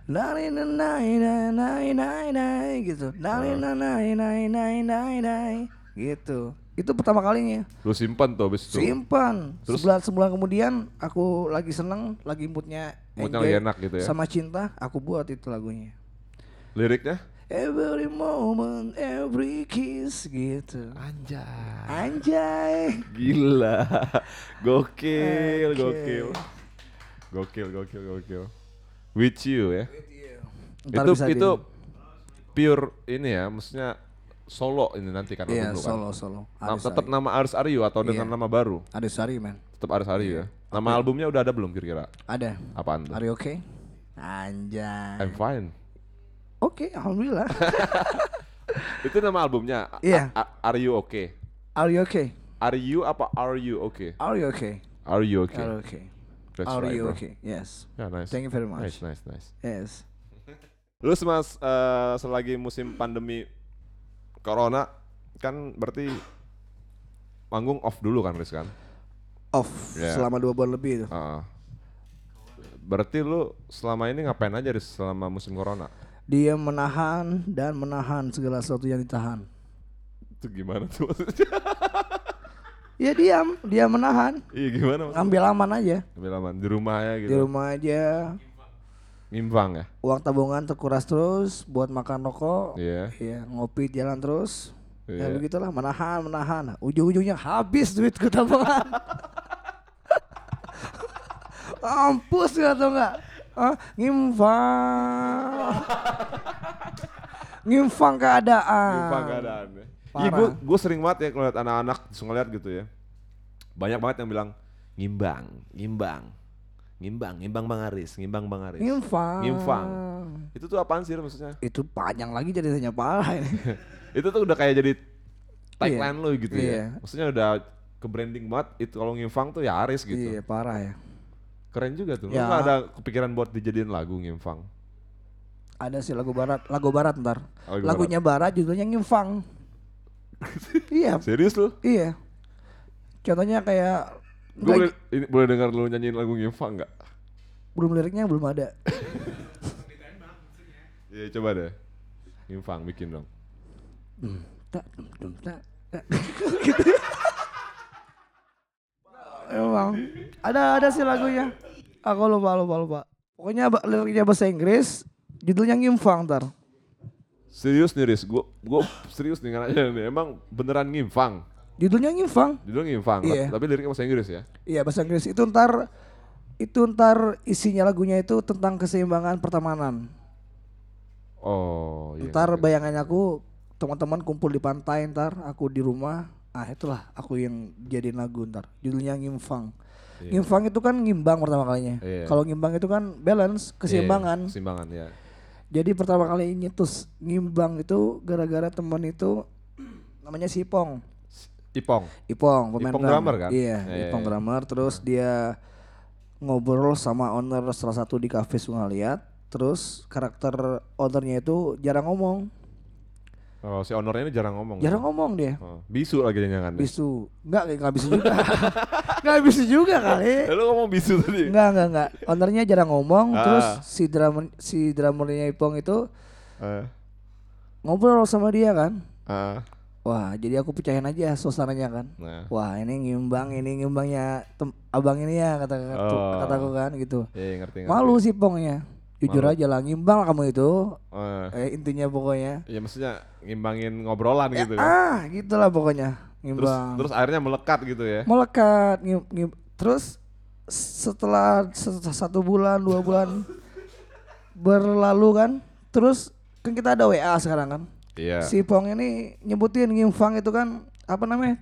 Nai nai nai nai nai nai gitu. Nai nai nai nai nai nai nai gitu. Itu pertama kalinya. Lu simpan tuh habis itu. Simpan. Terus? Sebulan sebulan kemudian aku lagi seneng, lagi moodnya Moodnya lagi enak gitu ya. Sama cinta, aku buat itu lagunya. Liriknya? Every moment, every kiss gitu. Anjay. Anjay. Gila. Gokil, Oke. gokil. Gokil, gokil, gokil. With you ya. Ntar itu bisa itu di- pure ini ya, maksudnya solo ini nanti kan Iya, dulu kan. solo solo. Tetap nama Aris Aryu atau dengan Iya. nama baru? Aris Ari, man. Tetap Aris Aryu ya. Nama albumnya udah ada belum kira-kira? Ada. Apaan tuh? Are you okay? Anjay. I'm fine. Oke, alhamdulillah. Itu nama albumnya. Iya. A- Are you okay? Are you okay? Are you apa are you okay? Are you okay? Are you okay? Are you okay? That's Are right, you bro. okay? Yes. Ya, nice. Thank you very much. Nice, nice, nice. Yes. Terus Mas, eh, selagi musim pandemi corona kan berarti manggung off dulu kan Riz kan? Off Iya. selama dua bulan lebih itu. Heeh. Berarti lu selama ini ngapain aja Riz selama musim corona? Dia menahan dan menahan segala sesuatu yang ditahan. Itu gimana tuh maksudnya? Ya diam, dia menahan, iya gimana maksudnya? ngambil aman aja. Ambil aman di rumah ya gitu. Di rumah aja, Ngimbang ya? uang tabungan terkuras terus buat makan rokok. Iya. Ya, ngopi jalan terus. Ya Iya. begitulah, menahan, menahan. Ujung-ujungnya habis duitku tabungan. Ampus gak tau gak? Ah, ngimfang. ngimfang keadaan. Ngimbang keadaan ya. Iya gue gue sering banget ya ngeliat anak-anak terus ngeliat gitu ya. Banyak banget yang bilang ngimbang, ngimbang, ngimbang, ngimbang Bang Aris, ngimbang Bang Aris. Ngimfang. Ngimfang. Itu tuh apaan sih maksudnya? Itu panjang lagi jadinya parah ini. itu tuh udah kayak jadi tagline lu gitu Iya. ya. Maksudnya udah ke branding banget itu kalau ngimfang tuh ya Aris gitu. Iya, parah ya. Keren juga tuh. Lu Ya. ada kepikiran buat dijadiin lagu ngimfang. Ada sih lagu barat, lagu barat ntar. Lagu Lagunya barat, judulnya ngimfang. iya, Serius lu? iya. Contohnya kayak Gue boleh, ini, boleh dengar lu nyanyiin lagu ngimfang nggak? belum liriknya belum ada. Iya coba deh. Ngimfang bikin dong. Hmm, tak, tak, tak. Emang ada ada sih lagunya. Aku lupa lupa lupa. Pokoknya liriknya bahasa Inggris, judulnya ngimfang ntar. Serius nih Riz, gue gua serius nih nanya nih. Emang beneran ngimfang? Judulnya ngimfang. Judul ngimfang, Iya. tapi liriknya bahasa Inggris ya? Iya bahasa Inggris itu ntar itu ntar isinya lagunya itu tentang keseimbangan pertemanan. Oh iya. ntar ngerti. bayangannya aku teman-teman kumpul di pantai ntar aku di rumah. Ah itulah aku yang jadiin lagu ntar. Judulnya ngimfang. Iya. Ngimbang itu kan ngimbang pertama kalinya. Iya. Kalau ngimbang itu kan balance, Iya, keseimbangan. keseimbangan ya. Jadi pertama kali nyetus ngimbang itu gara-gara teman itu namanya Sipong. Ipong. Ipong pemain Ipong drum. drummer kan? Iya, Iya, Ipong iya. drummer terus dia ngobrol sama owner salah satu di kafe Sungai Liat. Terus karakter ownernya itu jarang ngomong. Oh, si ownernya ini jarang ngomong. Jarang ngomong dia. Oh, bisu lagi jangan. Bisu. Enggak, enggak bisu juga. Enggak bisu juga kali. Lu ngomong bisu tadi. Enggak, enggak, enggak. Ownernya jarang ngomong, Ah. terus si drummer si drummernya Ipong itu Eh, ngobrol sama dia kan. ah, Wah, jadi aku pecahin aja suasananya kan. nah. Wah, ini ngimbang, ini ngimbangnya abang ini ya kata Oh. kataku kan gitu. Iya, ngerti ngerti. Malu sih Pongnya. Jujur Malu. aja lah ngimbang lah kamu itu. Eh, Eh intinya pokoknya. ya maksudnya ngimbangin ngobrolan Ya, gitu kan. ah, gitulah pokoknya. Terus Ngimbang. terus akhirnya melekat gitu ya. melekat ngim, ngim- terus setelah se- satu bulan dua bulan berlalu kan terus kan kita ada WA sekarang kan Iya. si Pong ini nyebutin ngimfang itu kan apa namanya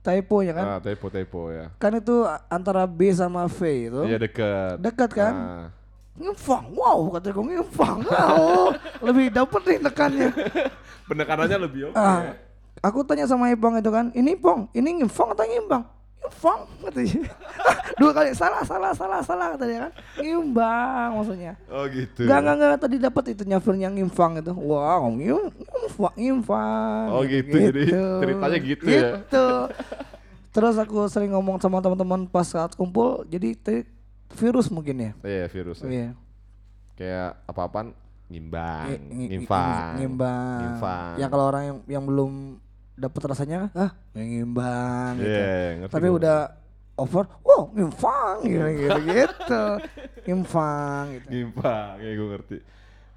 typo ya kan Ah, typo typo ya. kan itu antara B sama V itu Iya deket. dekat kan Ah. Ngimfang wow kata gue ngimfang wow lebih dapet nih tekannya Penekanannya lebih oke. ah aku tanya sama Ipong itu kan, ini Pong, ini ngifong atau ngimbang? Ngimbang katanya. Dua kali salah, salah, salah, salah kata dia kan. Ngimbang maksudnya. Oh gitu. Enggak, enggak, enggak tadi dapat itu nyafirnya ngimfang itu. Wow, ngim, ngimfang, ngimfang. Oh, gitu, jadi ceritanya gitu ya? Gitu. Terus aku sering ngomong sama teman-teman pas saat kumpul, jadi virus mungkin ya. Iya virus. ya. Iya. Kayak apa-apaan ngimbang, Ngi- ngi- ngimbang, Ngimbang. ngimbang. Ya kalau orang yang yang belum dapat rasanya, ah, ngimbang gitu. Iya, ngerti Tapi udah over, wow, ngimfang gitu gitu. gitu. Ngimfang gitu. Ngimbang, ya gue ngerti.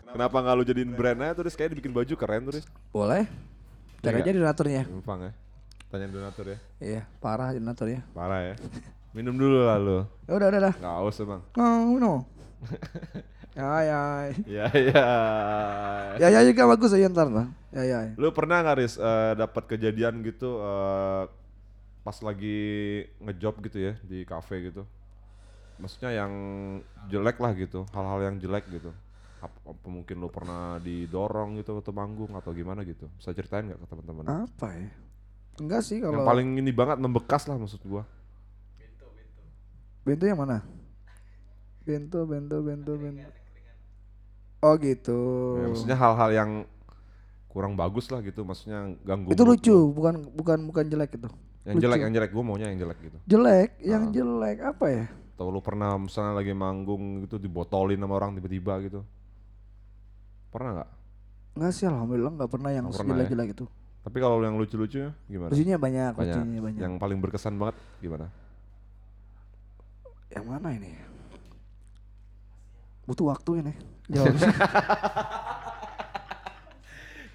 Kenapa nggak lu jadiin brand aja terus kayak dibikin baju keren terus? Boleh. Cari Iya aja donaturnya. Ngimbang ya. Tanya donatur ya. Iya, parah donaturnya. Parah ya. Minum dulu lah lu. Ya udah udah udah. Nggak haus emang. Oh, no. ya ya. Ya ya. Ya ya juga bagus ya ntar lah. Ya ya. Lu pernah nggak Riz eh, dapat kejadian gitu eh, pas lagi ngejob gitu ya di cafe gitu? Maksudnya yang jelek lah gitu, hal-hal yang jelek gitu. Apa, apa mungkin lu pernah didorong gitu atau manggung atau gimana gitu? Bisa ceritain nggak ke teman-teman? Apa ya? Enggak sih Yang kalau paling ini banget membekas lah maksud gua. Bento yang mana? Bento, bento, bento, bento. Oh gitu. Ya, maksudnya hal-hal yang kurang bagus lah gitu, maksudnya ganggu. itu lucu, lu. bukan bukan bukan jelek itu. Yang jelek, yang jelek gua maunya yang jelek gitu. Jelek, yang Ah. jelek apa ya? Atau lu pernah misalnya lagi manggung gitu dibotolin sama orang tiba-tiba gitu. Pernah nggak? Enggak sih alhamdulillah enggak pernah yang Nggak pernah ya? jelek-jelek itu. Tapi kalau yang lucu-lucu gimana? Lucunya banyak, Banyak. lucunya banyak. Yang paling berkesan banget gimana? Yang mana ini? Butuh waktu ini. Jawabnya.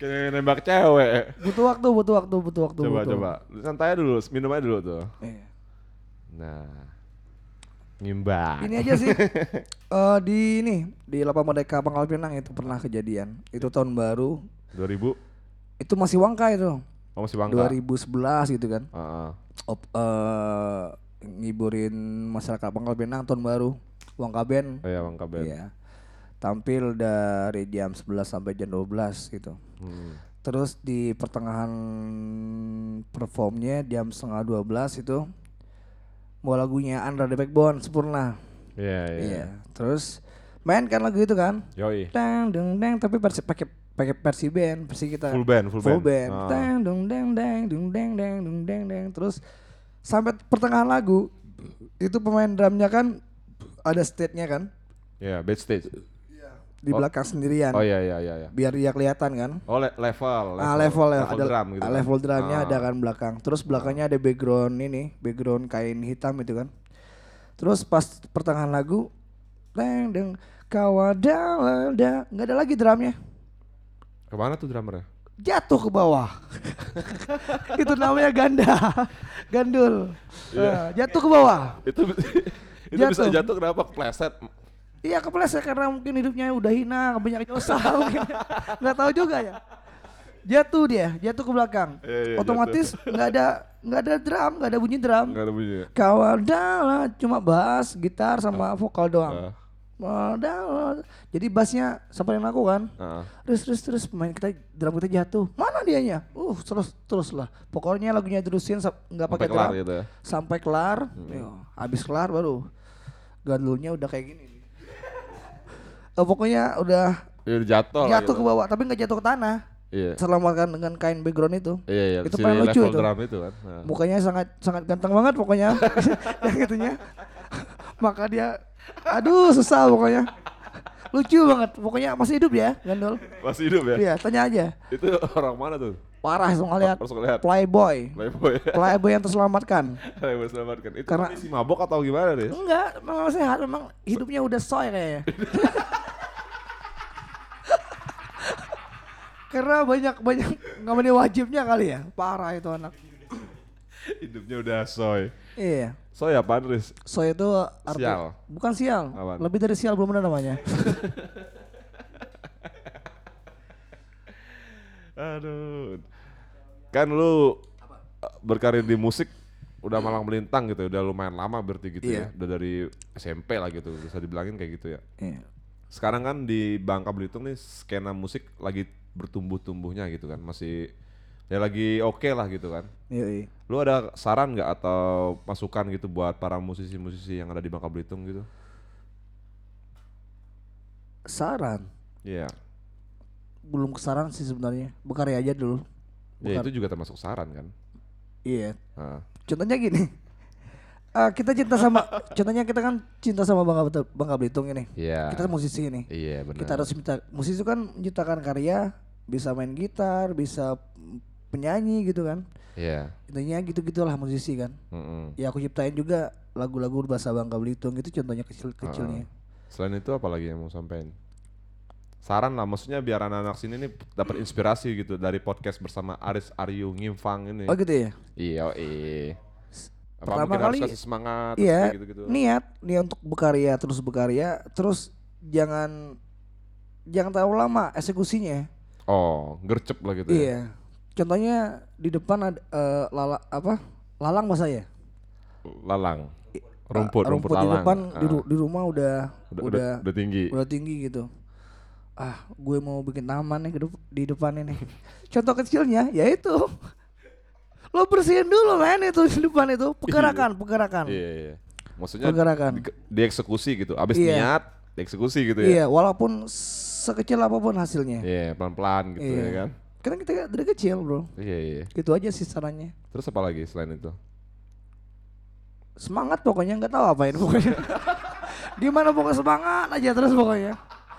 Kayak nembak cewek. butuh waktu, butuh waktu, butuh waktu. Coba butuh. coba. Santai dulu, minum aja dulu tuh. Iya. Nah. Ngimbang. Ini aja sih. eh di ini di Lapangan Merdeka Pangkal Pinang itu pernah kejadian. Itu tahun baru. 2000 Itu masih Wangka itu. Oh masih bangka. 2011 gitu kan. Heeh. Op, eh ngiburin masyarakat Pangkal Pinang tahun baru. Wangka Band. Oh iya bangka band. Iya. Tampil dari jam 11 sampai jam 12 gitu. Hmm. Terus di pertengahan performnya jam setengah 12 itu mau lagunya Andra the Backbone sempurna. Iya iya. Iya. Terus main kan lagu itu kan. Yoi. Dang deng deng tapi versi pakai pakai versi band, versi kita. Full band, full, Full band. band. Ah. Dang deng deng deng deng deng deng deng deng deng. Terus sampai pertengahan lagu itu pemain drumnya kan ada stage-nya kan Iya, backstage. di Oh. belakang sendirian. Oh iya iya iya iya. Biar dia kelihatan kan. Oh le- level, ah level, ya, ada drum gitu. ah, kan. level drumnya Ah. ada kan belakang. Terus belakangnya ada background ini, background kain hitam itu kan. Terus pas pertengahan lagu, deng deng kawadalada, nggak ada lagi drumnya, Ke mana tuh drummernya? jatuh ke bawah. itu namanya ganda, gandul, Ah, jatuh ke bawah. Itu itu bisa Jatuh. jatuh kenapa? Kepleset. Iya kepleset karena mungkin hidupnya udah hina, banyak dosa mungkin. Nggak tahu juga ya. Jatuh dia, jatuh ke belakang. Iya, iya, Otomatis nggak ada nggak ada drum, nggak ada bunyi drum. Enggak ada bunyi. Kawadala cuma bass, gitar sama vokal doang. Ah. Kawadala. Jadi bassnya sampai aku kan. Terus terus terus pemain kita drum kita jatuh. Mana dianya? Uh terus terus lah. Pokoknya lagunya terusin nggak Sampai pakai kelar drum gitu ya. sampai kelar. Yo, habis kelar baru gandulnya udah kayak gini. Eh, pokoknya udah Ya jatuh jatuh gitu. ke bawah tapi nggak jatuh ke tanah. Iya. Selamatkan dengan kain background itu. Iya iya. Itu si paling lucu itu. itu kan. Nah. Mukanya sangat sangat ganteng banget pokoknya. yang itunya. Maka dia aduh susah pokoknya. Lucu banget. Pokoknya masih hidup ya, Gandul. Masih hidup ya? Iya, tanya aja. Itu orang mana tuh? Parah langsung lihat. Ngeliat. Playboy. Playboy. Playboy yang terselamatkan. Playboy selamatkan. Itu Karena- kondisi mabok atau gimana deh? Enggak, memang sehat, memang hidupnya udah soy kayaknya. Karena banyak banyak nggak wajibnya kali ya. Parah itu anak. Hidupnya udah soy. Iya. Soy apaan Riz? Soy itu arti Sial. bukan sial. Apaan? Lebih dari sial belum ada namanya. Aduh. Kan lu eh, berkarir di musik udah malang melintang gitu, udah lumayan lama berarti gitu Iya. ya. Udah dari SMP lah gitu, bisa dibilangin kayak gitu ya. Iya. Sekarang kan di Bangka Belitung nih skena musik lagi bertumbuh-tumbuhnya gitu kan, masih ya lagi oke lah gitu kan. Yoi. Lu ada saran nggak atau masukan gitu buat para musisi-musisi yang ada di Bangka Belitung gitu? Saran. Iya. Belum kesaran sih sebenarnya. Berkarya aja dulu. Ya itu juga termasuk saran kan. Iya. Nah, Contohnya gini. Eh, kita cinta sama contohnya kita kan cinta sama Bangka Belitung, Bangka Belitung ini. Iya. Kita kan musisi ini. Iya benar. Kita harus minta musisi itu kan menciptakan karya, bisa main gitar, bisa penyanyi gitu kan. Iya. Intinya gitu-gitulah musisi kan. Mm-mm. Ya aku ciptain juga lagu-lagu bahasa Bangka Belitung itu contohnya kecil-kecilnya. Selain itu apa lagi yang mau sampein? Saran lah, maksudnya biar anak-anak sini nih dapat inspirasi gitu dari podcast bersama Aris Aryu Ngimfang ini. Oh gitu ya? Iya, iya. Apa Pertama mungkin harus kali- kasih semangat Iya, kayak gitu-gitu. niat, niat untuk berkarya terus berkarya, terus jangan jangan terlalu lama eksekusinya. Oh, gercep lah gitu ya. Iya. Contohnya di depan ada eh, lala apa? Lalang bahasa ya? Lalang. Rumput, Ah, rumput, di lalang. depan di, Ah, ru- di rumah udah udah, udah udah, udah tinggi. udah tinggi gitu. Ah, gue mau bikin taman nih di depan ini. Contoh kecilnya yaitu lo bersihin dulu men itu di depan itu pergerakan pergerakan. Iya, iya. Maksudnya Pergerakan. di, dieksekusi gitu. Abis Iya. niat, dieksekusi gitu ya. Iya, walaupun sekecil apa pun hasilnya. Iya, pelan-pelan gitu Iya. ya kan. Karena kita dari kecil bro, Iya, iya. gitu aja sih sarannya. Terus apa lagi selain itu? Semangat pokoknya nggak tahu apa ini pokoknya. Gimana pokoknya semangat aja terus pokoknya.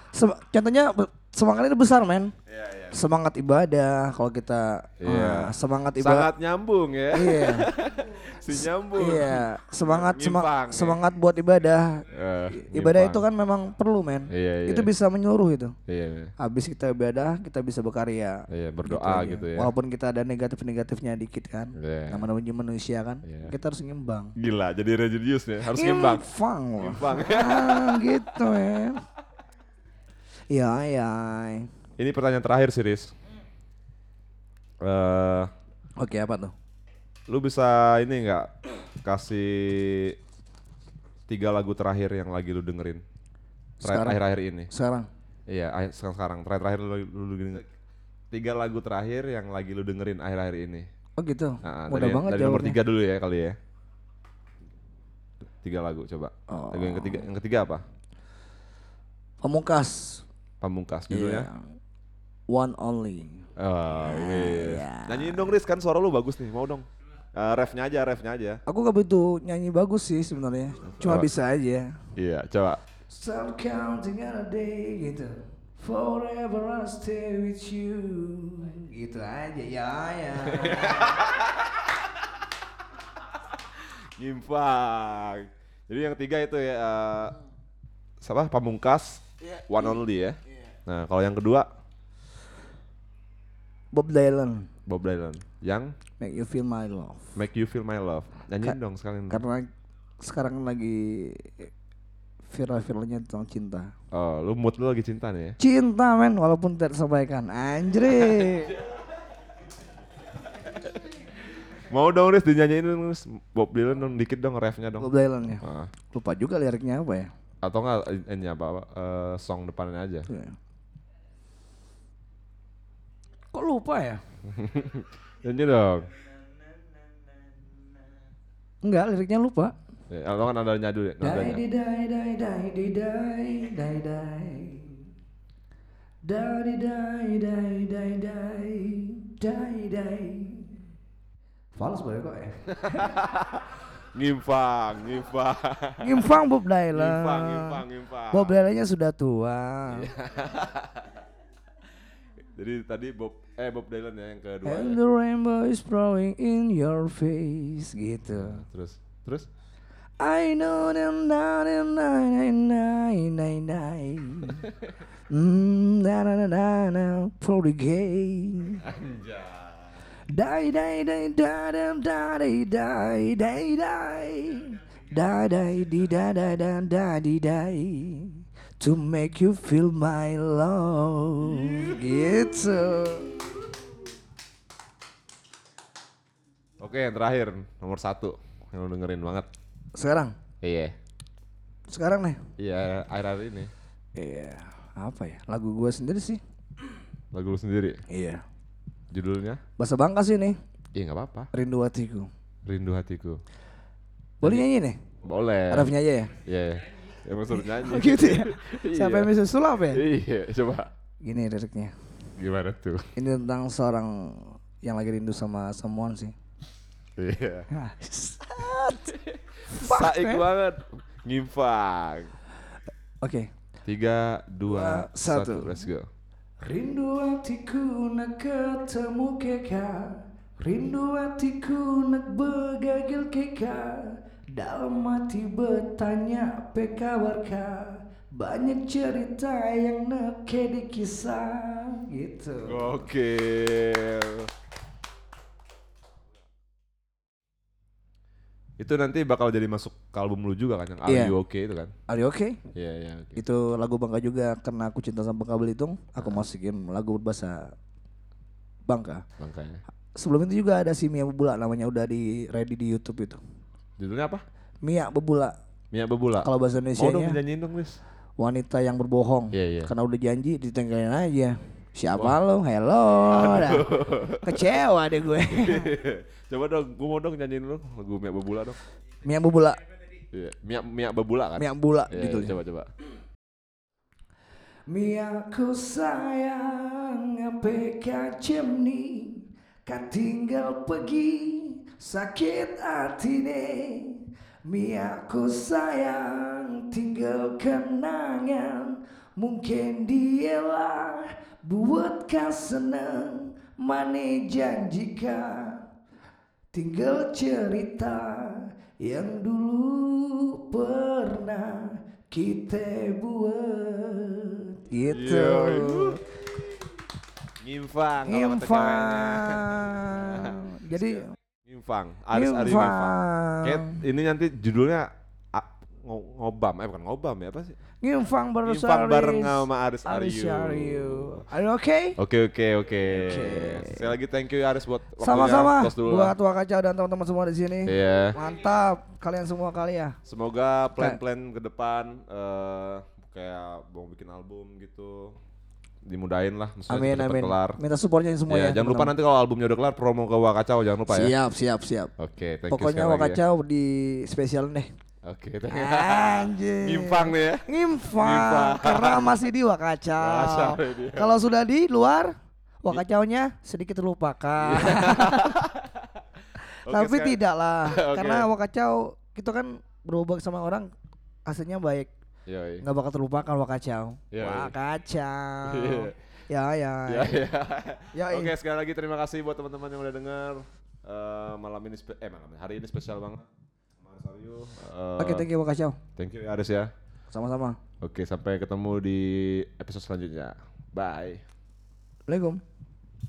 Sem- contohnya semangat itu besar men. Iya, iya. Semangat ibadah kalau kita Iya. ah, semangat ibadah. Sangat nyambung ya. Iya, si nyambung. iya. Semangat sema- Nyimpang, ya. semangat buat ibadah. Eh, Ibadah nyimpang. itu kan memang perlu men. Iya, iya. Itu bisa menyeluruh itu. Iya, iya. Habis kita ibadah, kita bisa berkarya. Iya, berdoa aja. gitu ya. Walaupun kita ada negatif-negatifnya dikit kan. Iya. Namanya manusia kan. Iya. Kita harus ngimbang. Gila, jadi religius ya. Harus ngimbang. Ngimbang. Ngimbang. Ah, gitu ya. Iya, iya. Ini pertanyaan terakhir sih, Riz. Eh, Oke, apa tuh? lu bisa ini nggak kasih tiga lagu terakhir yang lagi lu dengerin? Terakhir Sekarang? akhir-akhir ini. Sekarang. Iya, sekarang sekarang terakhir-terakhir lu, lu, dengerin. Tiga lagu terakhir yang lagi lu dengerin akhir-akhir ini. Oh gitu. Nah, Mudah dari, banget dari nomor tiga dulu ya kali ya. Tiga lagu coba. Oh. Lagu yang ketiga, yang ketiga apa? Pamungkas. Pamungkas judulnya. One only. Oh, wis. iya. Nyanyiin dong Riz, kan suara lu bagus nih, mau dong. Eh, refnya aja, refnya aja. Aku gak butuh nyanyi bagus sih sebenarnya. Cuma Oh. bisa aja. Iya, coba. Start counting on a day gitu. Forever I'll stay with you. Gitu aja. Ya ya. Nyimpang. Jadi yang ketiga itu ya eh, siapa? Pamungkas. One only ya. Nah, kalau yang kedua Bob Dylan. Bob Dylan. Yang Make you feel my love. Make You Feel My Love. Nyanyiin Ka- dong sekalian. Karena sekarang lagi viral-viralnya tentang cinta. Oh, lu mood lu lagi cinta nih ya. Cinta men walaupun tidak tersampaikan. Anjir. Mau dong Riz dinyanyiin dong Riz. Bob Dylan dong dikit dong refnya dong. Bob Dylan ya. Ah. Lupa juga liriknya apa ya. Atau enggak ini apa, apa eh, song depannya aja. Ya. Kok lupa ya? Nyanyi dong. Enggak, liriknya lupa. Ya, atau kan ada nyadu ya, nadanya. di die die die di die die. Die di die die die die die die. Fals boleh kok ya. Ngimpang, ngimpang. Ngimpang Bob Dylan. Ngimpang, ngimpang, ngimpang. Bob Dylannya sudah tua. Jadi tadi Bob eh Bob Dylan ya yang kedua. And ya. the rainbow is in your face gitu. Terus terus I know them down and nine nine nine nine. Mm, na na na na na for the Die die die da da die die die die. Da die di da da da die to make you feel my love gitu. Oke, yang terakhir nomor satu yang lu dengerin banget. Sekarang, Iya. sekarang nih. Iya, akhir-akhir ini. Iya, apa ya? Lagu gue sendiri sih. Lagu lu sendiri. Iya. Judulnya? Bahasa Bangka sih nih. Iya nggak apa-apa. Rindu hatiku. Rindu hatiku. Boleh nyanyi nih? Boleh. Arafnya aja ya? Iya. Ya mau suruh nyanyi. Oh gitu ya? Iya. Siapa yang bisa sulap ya? Iya, coba. Gini liriknya. Gimana tuh? Ini tentang seorang yang lagi rindu sama someone sih. Iya. Ah, Saik banget. Ngimfang. Oke. Tiga, dua, Dua, satu. satu. Let's go. Rindu hatiku nak ketemu keka Rindu hatiku nak begagil keka Dalam hati bertanya pe kabarka Banyak cerita yang nak di kisah Gitu Gokil. Itu nanti bakal jadi masuk ke album lu juga kan yang Are Iya. You Okay itu kan? Are you okay? Iya, iya, oke. Itu lagu Bangka juga karena aku cinta sama Bangka Belitung Aku masukin lagu berbahasa Bangka Makanya. Sebelum itu juga ada si Mia Bebula namanya udah di ready di YouTube itu Judulnya apa? Mia Bebula Minyak Bebula. Kalau bahasa Mau dong Indonesia nyanyiin dong, Lis. wanita yang berbohong Iya, iya. karena udah janji ditenggelin aja siapa lo hello dah. kecewa deh gue Coba dong, gua mau dong nyanyiin lu lagu Minyak Bebula dong. Mia Bebula Iya, Minyak Minyak Bebula kan? Mia Bula Iya, gitu iya, coba coba. Mia ku sayang apa kacemni Katinggal pergi sakit hati deh Mia ku sayang tinggal kenangan Mungkin dialah buat kau seneng Mane janjikan Tinggal cerita yang dulu pernah kita buat. Gitu. Ngimfang Jadi Ngimfang, Aris Ari. Ngimfang Kayak ini nanti judulnya ngobam, eh bukan ngobam ya apa sih? Ngimfang baru Ngimfang bareng sama Aris Aris Aryu. Aryu Are you okay? Oke oke oke. Oke. Sekali lagi thank you Aris buat waktunya. Sama-sama buat Kacau dan teman-teman semua di sini Iya. Mantap kalian semua kali ya Semoga plan-plan ke depan eh kayak mau bikin album gitu dimudahin lah maksudnya Amin amin kelar. Minta supportnya semua Iya, ya jangan lupa nanti kalau albumnya udah kelar promo ke Wakacau jangan lupa ya. Siap siap siap Oke, thank you Pokoknya lagi ya. Wakacau di spesial deh Oke, thank you. Anjir Ngimpang nih ya. Ngimpang Ngimpang. Karena masih di Wakacau. Kalau sudah di luar Wakacaunya sedikit terlupakan Oke, Tapi sekarang- tidak lah Oke. Karena Wakacau Kita kan berubah sama orang Hasilnya baik Yoi. nggak bakal terlupakan Wakacau Iya, iya. Wakacau Iya. Ya ya Ya, ya. Yoi. Oke, sekali lagi terima kasih buat teman-teman yang udah denger. Eh, malam ini spe- eh malam hari ini spesial banget. Aryu. Eh, Oke thank you Wakacau Thank you ya Aris ya. Sama-sama Oke, sampai ketemu di episode selanjutnya. Bye. Assalamualaikum